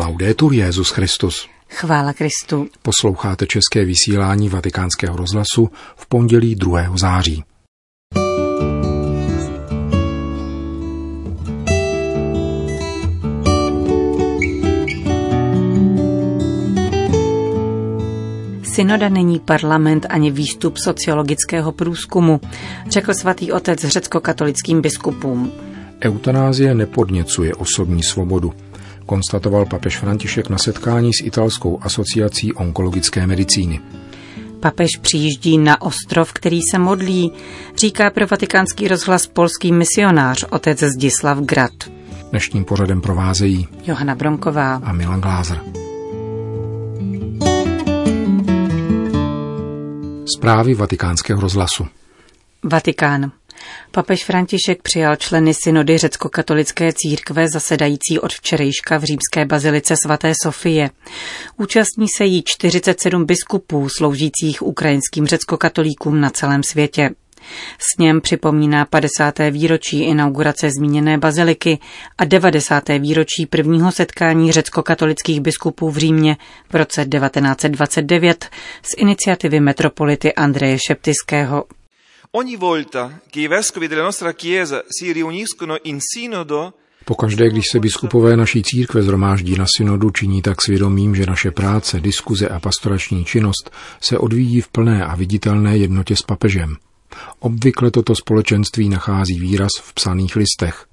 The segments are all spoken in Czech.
Laudetur Jezus Christus. Chvála Kristu. Posloucháte české vysílání Vatikánského rozhlasu v pondělí 2. září. Synoda není parlament ani výstup sociologického průzkumu, řekl svatý otec řecko-katolickým biskupům. Eutanázie nepodněcuje osobní svobodu, konstatoval papež František na setkání s italskou asociací onkologické medicíny. Papež přijíždí na ostrov, který se modlí, říká pro vatikánský rozhlas polský misionář otec Zdislav Grad. Dnešním pořadem provázejí Johana Bronková a Milan Glázer. Zprávy vatikánského rozhlasu. Vatikán. Papež František přijal členy synody řecko-katolické církve zasedající od včerejška v římské bazilice svaté Sofie. Účastní se jí 47 biskupů sloužících ukrajinským řecko-katolíkům na celém světě. S něm připomíná 50. výročí inaugurace zmíněné baziliky a 90. výročí prvního setkání řecko-katolických biskupů v Římě v roce 1929 z iniciativy metropolity Andreje Šeptiského. Ogni volta che i vescovi della nostra Chiesa si riuniscono in sinodo, Pokaždé, když se biskupové naší církve zhromáždí na synodu, činí tak svědomím, že naše práce, diskuze a pastorační činnost se odvíjí v plné a viditelné jednotě s papežem. Obvykle toto společenství nachází výraz v psaných listech.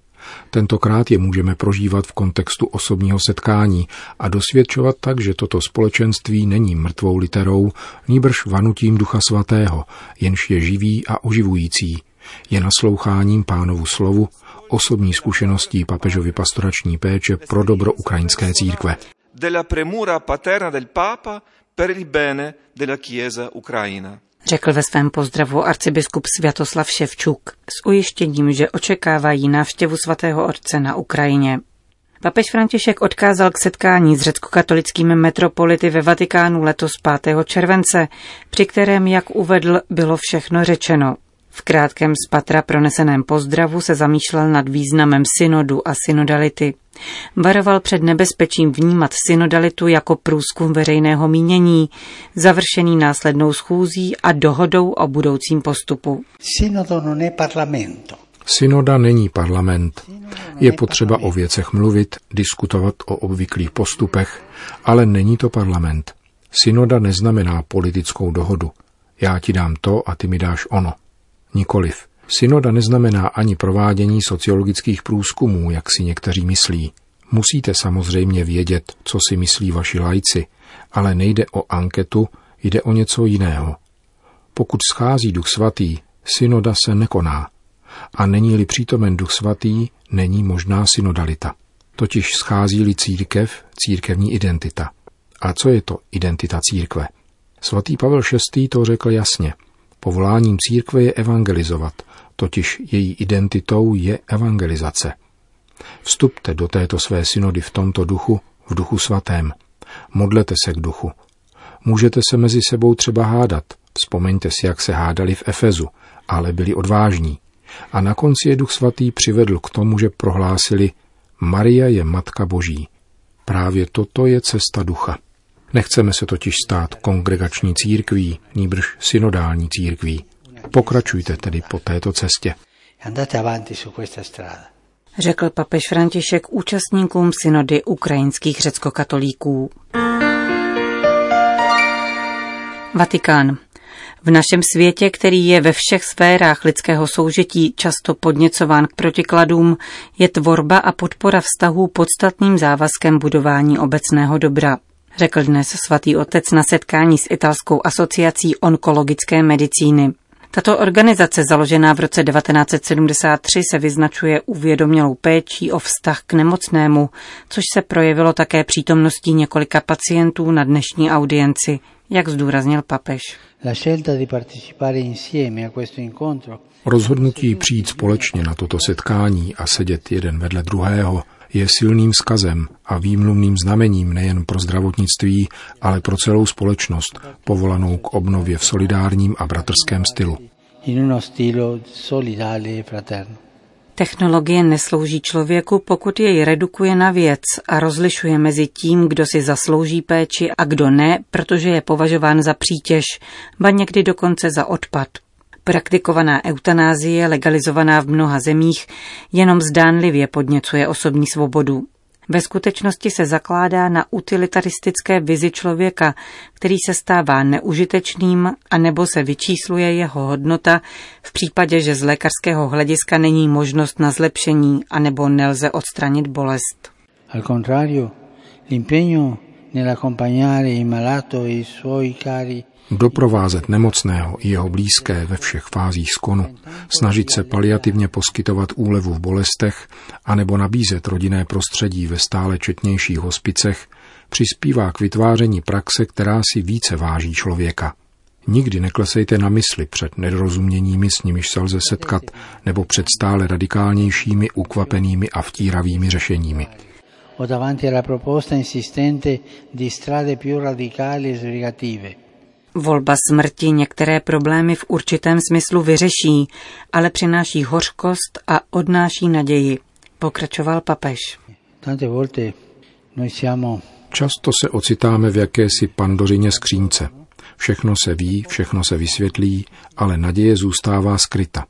Tentokrát je můžeme prožívat v kontextu osobního setkání a dosvědčovat tak, že toto společenství není mrtvou literou, nýbrž vanutím Ducha Svatého, jenž je živý a oživující. Je nasloucháním pánovu slovu, osobní zkušeností papežovy pastorační péče pro dobro ukrajinské církve. della premura paterna del Papa per il bene della Chiesa ucraina. Řekl ve svém pozdravu arcibiskup Sviatoslav Ševčuk s ujištěním, že očekávají návštěvu svatého otce na Ukrajině. Papež František odkázal k setkání s řecko-katolickými metropolity ve Vatikánu letos 5. července, při kterém, jak uvedl, bylo všechno řečeno. V krátkém z patra proneseném pozdravu se zamýšlel nad významem synodu a synodality. Varoval před nebezpečím vnímat synodalitu jako průzkum veřejného mínění, završený následnou schůzí a dohodou o budoucím postupu. Sinodo non è Parlamento. Synoda není parlament. Je potřeba o věcech mluvit, diskutovat o obvyklých postupech, ale není to parlament. Synoda neznamená politickou dohodu. Já ti dám to a ty mi dáš ono. Nikoliv. Synoda neznamená ani provádění sociologických průzkumů, jak si někteří myslí. Musíte samozřejmě vědět, co si myslí vaši lajci, ale nejde o anketu, jde o něco jiného. Pokud schází duch svatý, synoda se nekoná. A není-li přítomen duch svatý, není možná synodalita. Totiž schází-li církev, církevní identita. A co je to identita církve? Svatý Pavel VI. to řekl jasně. Povoláním církve je evangelizovat, totiž její identitou je evangelizace. Vstupte do této své synody v tomto duchu, v duchu svatém. Modlete se k duchu. Můžete se mezi sebou třeba hádat. Vzpomeňte si, jak se hádali v Efezu, ale byli odvážní. A na konci je duch svatý přivedl k tomu, že prohlásili Maria je Matka Boží. Právě toto je cesta ducha. Nechceme se totiž stát kongregační církví, nýbrž synodální církví. Pokračujte tedy po této cestě. Andate avanti su questa strada. Řekl papež František účastníkům synody ukrajinských řeckokatolíků. Vatikán. V našem světě, který je ve všech sférách lidského soužití často podněcován k protikladům, je tvorba a podpora vztahů podstatným závazkem budování obecného dobra řekl dnes svatý otec na setkání s italskou asociací onkologické medicíny. Tato organizace, založená v roce 1973, se vyznačuje uvědomělou péčí o vztah k nemocnému, což se projevilo také přítomností několika pacientů na dnešní audienci, jak zdůraznil papež. La scelta di partecipare insieme a questo incontro Rozhodnutí přijít společně na toto setkání a sedět jeden vedle druhého je silným skazem a výmluvným znamením nejen pro zdravotnictví, ale pro celou společnost, povolanou k obnově v solidárním a bratrském stylu. Technologie neslouží člověku, pokud jej redukuje na věc a rozlišuje mezi tím, kdo si zaslouží péči a kdo ne, protože je považován za přítěž, ba někdy dokonce za odpad. Praktikovaná eutanázie, legalizovaná v mnoha zemích, jenom zdánlivě podněcuje osobní svobodu. Ve skutečnosti se zakládá na utilitaristické vizi člověka, který se stává neužitečným a nebo se vyčísluje jeho hodnota v případě, že z lékařského hlediska není možnost na zlepšení a nebo nelze odstranit bolest. Al contrario, l'impegno doprovázet nemocného i jeho blízké ve všech fázích skonu, snažit se paliativně poskytovat úlevu v bolestech anebo nabízet rodinné prostředí ve stále četnějších hospicech, přispívá k vytváření praxe, která si více váží člověka. Nikdy neklesejte na mysli před nedorozuměními, s nimiž se lze setkat, nebo před stále radikálnějšími, ukvapenými a vtíravými řešeními. O davanti alla proposta insistente di strade più radicali e sbrigative. Volba smrti některé problémy v určitém smyslu vyřeší, ale přináší hořkost a odnáší naději, pokračoval papež. Často se ocitáme v jakési pandořině skřínce. Všechno se ví, všechno se vysvětlí, ale naděje zůstává skryta.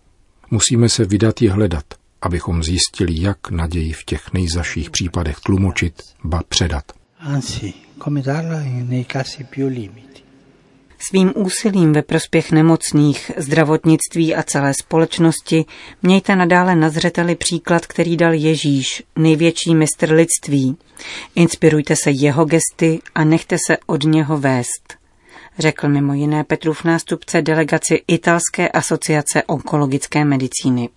Musíme se vydat ji hledat, abychom zjistili, jak naději v těch nejzaších případech tlumočit, ba předat. Anzi, come darla nei casi più limiti. Svým úsilím ve prospěch nemocných, zdravotnictví a celé společnosti mějte nadále na zřeteli příklad, který dal Ježíš, největší mistr lidství. Inspirujte se jeho gesty a nechte se od něho vést. Řekl mimo jiné Petrův nástupce delegaci Italské asociace onkologické medicíny.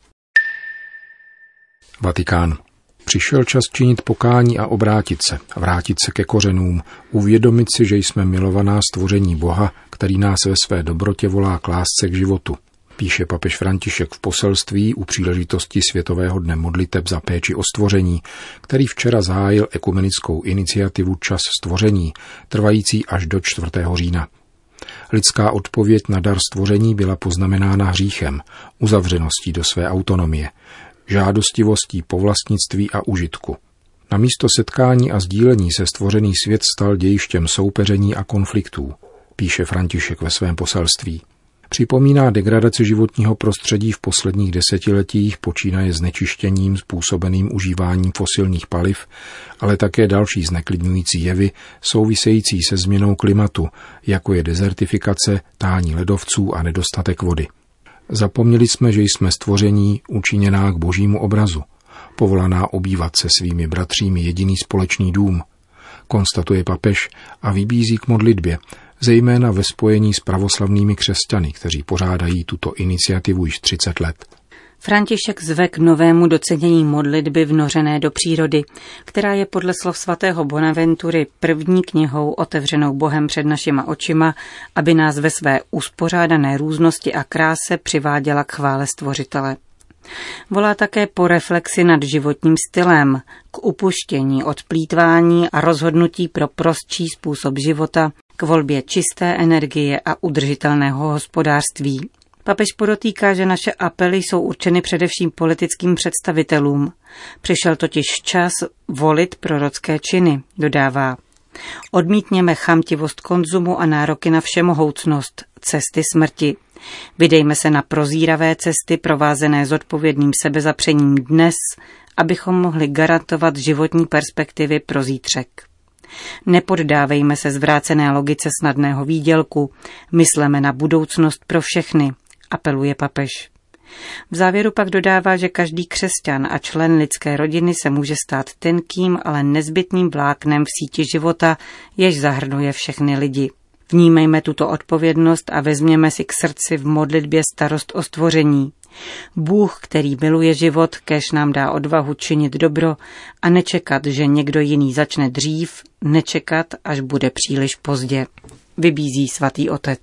Vatikán. Přišel čas činit pokání a obrátit se, vrátit se ke kořenům, uvědomit si, že jsme milovaná stvoření Boha, který nás ve své dobrotě volá k lásce k životu. Píše papež František v poselství u příležitosti Světového dne modliteb za péči o stvoření, který včera zahájil ekumenickou iniciativu Čas stvoření, trvající až do 4. října. Lidská odpověď na dar stvoření byla poznamenána hříchem, uzavřeností do své autonomie, žádostivostí po vlastnictví a užitku. Na místo setkání a sdílení se stvořený svět stal dějištěm soupeření a konfliktů, píše František ve svém poselství. Připomíná degradaci životního prostředí v posledních desetiletích, počínaje znečištěním způsobeným užíváním fosilních paliv, ale také další zneklidňující jevy související se změnou klimatu, jako je dezertifikace, tání ledovců a nedostatek vody. Zapomněli jsme, že jsme stvoření učiněná k božímu obrazu, povolaná obývat se svými bratřími jediný společný dům, konstatuje papež a vybízí k modlitbě, zejména ve spojení s pravoslavnými křesťany, kteří pořádají tuto iniciativu již 30 let. František zve k novému docenění modlitby vnořené do přírody, která je podle slov svatého Bonaventury první knihou otevřenou Bohem před našima očima, aby nás ve své uspořádané různosti a kráse přiváděla k chvále stvořitele. Volá také po reflexi nad životním stylem, k upuštění od plítvání a rozhodnutí pro prostší způsob života, k volbě čisté energie a udržitelného hospodářství. Papež podotýká, že naše apely jsou určeny především politickým představitelům. Přišel totiž čas volit prorocké činy, dodává. Odmítněme chamtivost konzumu a nároky na všemohoucnost, cesty smrti. Vydejme se na prozíravé cesty provázené zodpovědným sebezapřením dnes, abychom mohli garantovat životní perspektivy pro zítřek. Nepoddávejme se zvrácené logice snadného výdělku, mysleme na budoucnost pro všechny, apeluje papež. V závěru pak dodává, že každý křesťan a člen lidské rodiny se může stát tenkým, ale nezbytným vláknem v síti života, jež zahrnuje všechny lidi. Vnímejme tuto odpovědnost a vezměme si k srdci v modlitbě starost o stvoření. Bůh, který miluje život, kež nám dá odvahu činit dobro a nečekat, že někdo jiný začne dřív, nečekat, až bude příliš pozdě. Vybízí svatý otec.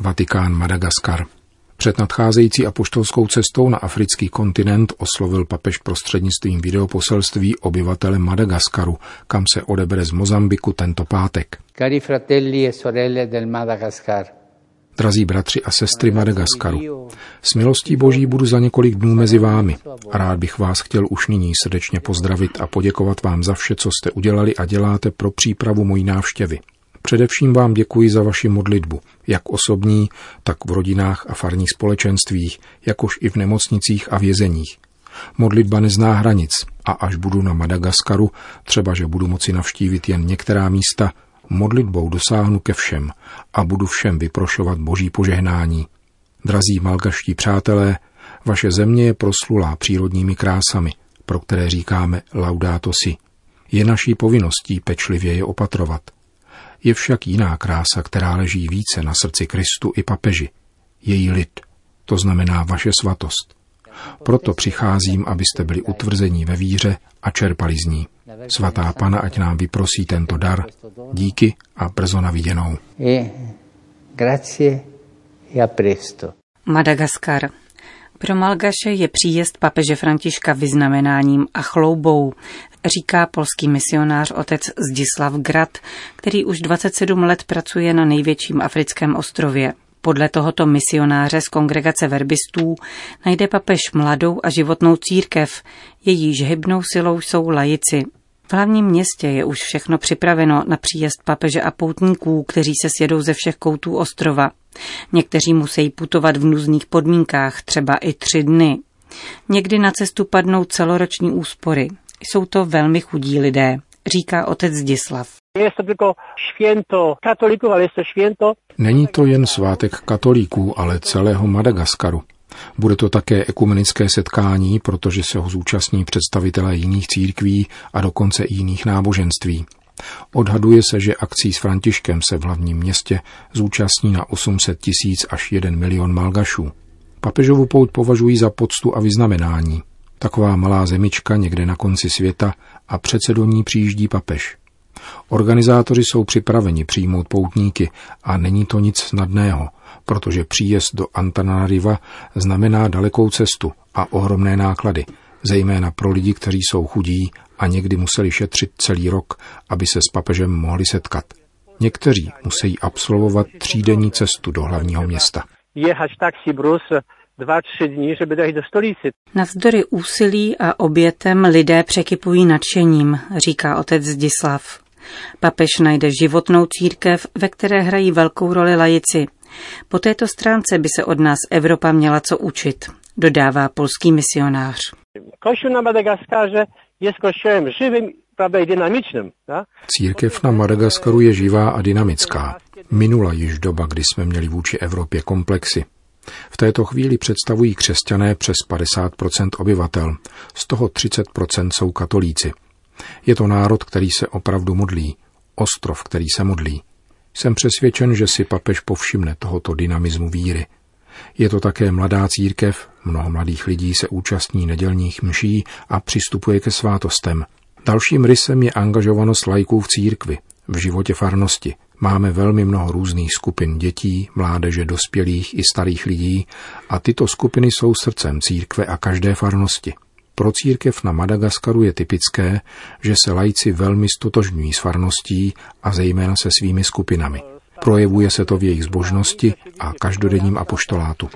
Vatikán Madagaskar. Před nadcházející apoštolskou cestou na africký kontinent oslovil papež prostřednictvím videoposelství obyvatele Madagaskaru, kam se odebere z Mozambiku tento pátek. Cari fratelli e sorelle del Madagascar, Drazí bratři a sestry Madagaskaru, s milostí Boží budu za několik dnů mezi vámi a rád bych vás chtěl už nyní srdečně pozdravit a poděkovat vám za vše, co jste udělali a děláte pro přípravu mojí návštěvy. Především vám děkuji za vaši modlitbu, jak osobní, tak v rodinách a farních společenstvích, jakož i v nemocnicích a vězeních. Modlitba nezná hranic a až budu na Madagaskaru, třeba že budu moci navštívit jen některá místa, modlitbou dosáhnu ke všem a budu všem vyprošovat boží požehnání. Drazí malgaští přátelé, vaše země je proslulá přírodními krásami, pro které říkáme laudato si. Je naší povinností pečlivě je opatrovat. Je však jiná krása, která leží více na srdci Kristu i papeži. Její lid, to znamená vaše svatost. Proto přicházím, abyste byli utvrzení ve víře a čerpali z ní. Svatá Pana, ať nám vyprosí tento dar. Díky a brzo na viděnou. E grazie e a presto. Madagaskar. Pro Malgaše je příjezd papeže Františka vyznamenáním a chloubou, říká polský misionář otec Zdislav Grad, který už 27 let pracuje na největším africkém ostrově. Podle tohoto misionáře z kongregace verbistů najde papež mladou a životnou církev, jejíž hybnou silou jsou lajici. V hlavním městě je už všechno připraveno na příjezd papeže a poutníků, kteří se sjedou ze všech koutů ostrova. Někteří musí putovat v nuzných podmínkách, třeba i tři dny. Někdy na cestu padnou celoroční úspory. Jsou to velmi chudí lidé, říká otec Zdislav. Není to jen svátek katolíků, ale celého Madagaskaru. Bude to také ekumenické setkání, protože se ho zúčastní představitelé jiných církví a dokonce i jiných náboženství. Odhaduje se, že akcí s Františkem se v hlavním městě zúčastní na 800 tisíc až 1 milion malgašů. Papežovu pout považují za poctu a vyznamenání. Taková malá zemička někde na konci světa a přece do ní přijíždí papež. Organizátoři jsou připraveni přijmout poutníky a není to nic snadného, protože příjezd do Antananariva znamená dalekou cestu a ohromné náklady, zejména pro lidi, kteří jsou chudí a někdy museli šetřit celý rok, aby se s papežem mohli setkat. Někteří musí absolvovat třídenní cestu do hlavního města. Jechać taksi brus dva, tři dny, żeby dojść do stolicy. Navzdory úsilí a obětem lidé překypují nadšením, říká otec Zdislav. Papež najde životnou církev, ve které hrají velkou roli lajici. Po této stránce by se od nás Evropa měla co učit, dodává polský misionář. Kościół na Madagaskarze jest kościołem żywym prawda, i dynamicznym. Da? Církev na Madagaskaru je živá a dynamická. Minula již doba, kdy jsme měli vůči Evropě komplexy. V této chvíli představují křesťané přes 50 obyvatel, z toho 30% jsou katolíci. Je to národ, který se opravdu modlí, ostrov, který se modlí. Jsem přesvědčen, že si papež povšimne tohoto dynamismu víry. Je to také mladá církev, mnoho mladých lidí se účastní nedělních mší a přistupuje ke svátostem. Dalším rysem je angažovanost lajků v církvi, v životě farnosti. Máme velmi mnoho různých skupin dětí, mládeže, dospělých i starých lidí a tyto skupiny jsou srdcem církve a každé farnosti. Pro církev na Madagaskaru je typické, že se lajci velmi stotožňují s farností a zejména se svými skupinami. Projevuje se to v jejich zbožnosti a každodenním apoštolátu.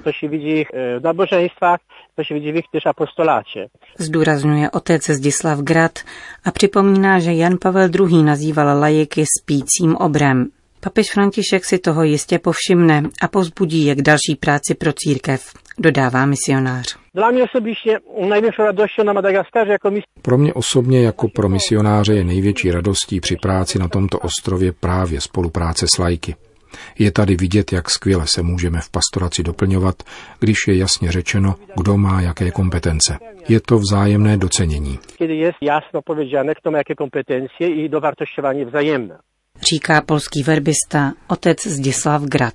Widzi w ich też apostolacie. Zdůrazňuje otec Zdislav Grad a připomíná, že Jan Pavel II. nazýval lajiky spícím obrem. Papež František si toho jistě povšimne a povzbudí je k další práci pro církev, dodává misionář. Dla mnie osobiście największą radością na Madagaskarze jako Pro mě osobně jako pro misionáře je největší radostí při práci na tomto ostrově právě spolupráce s lajky. Je tady vidět, jak skvěle se můžeme v pastoraci doplňovat, když je jasně řečeno, kdo má jaké kompetence. Je to vzájemné docenění. kiedy jest jasno powiedziane, kto ma jakie kompetencje i dowartościowanie wzajemne. Říká polský verbista otec Zdislav Grad.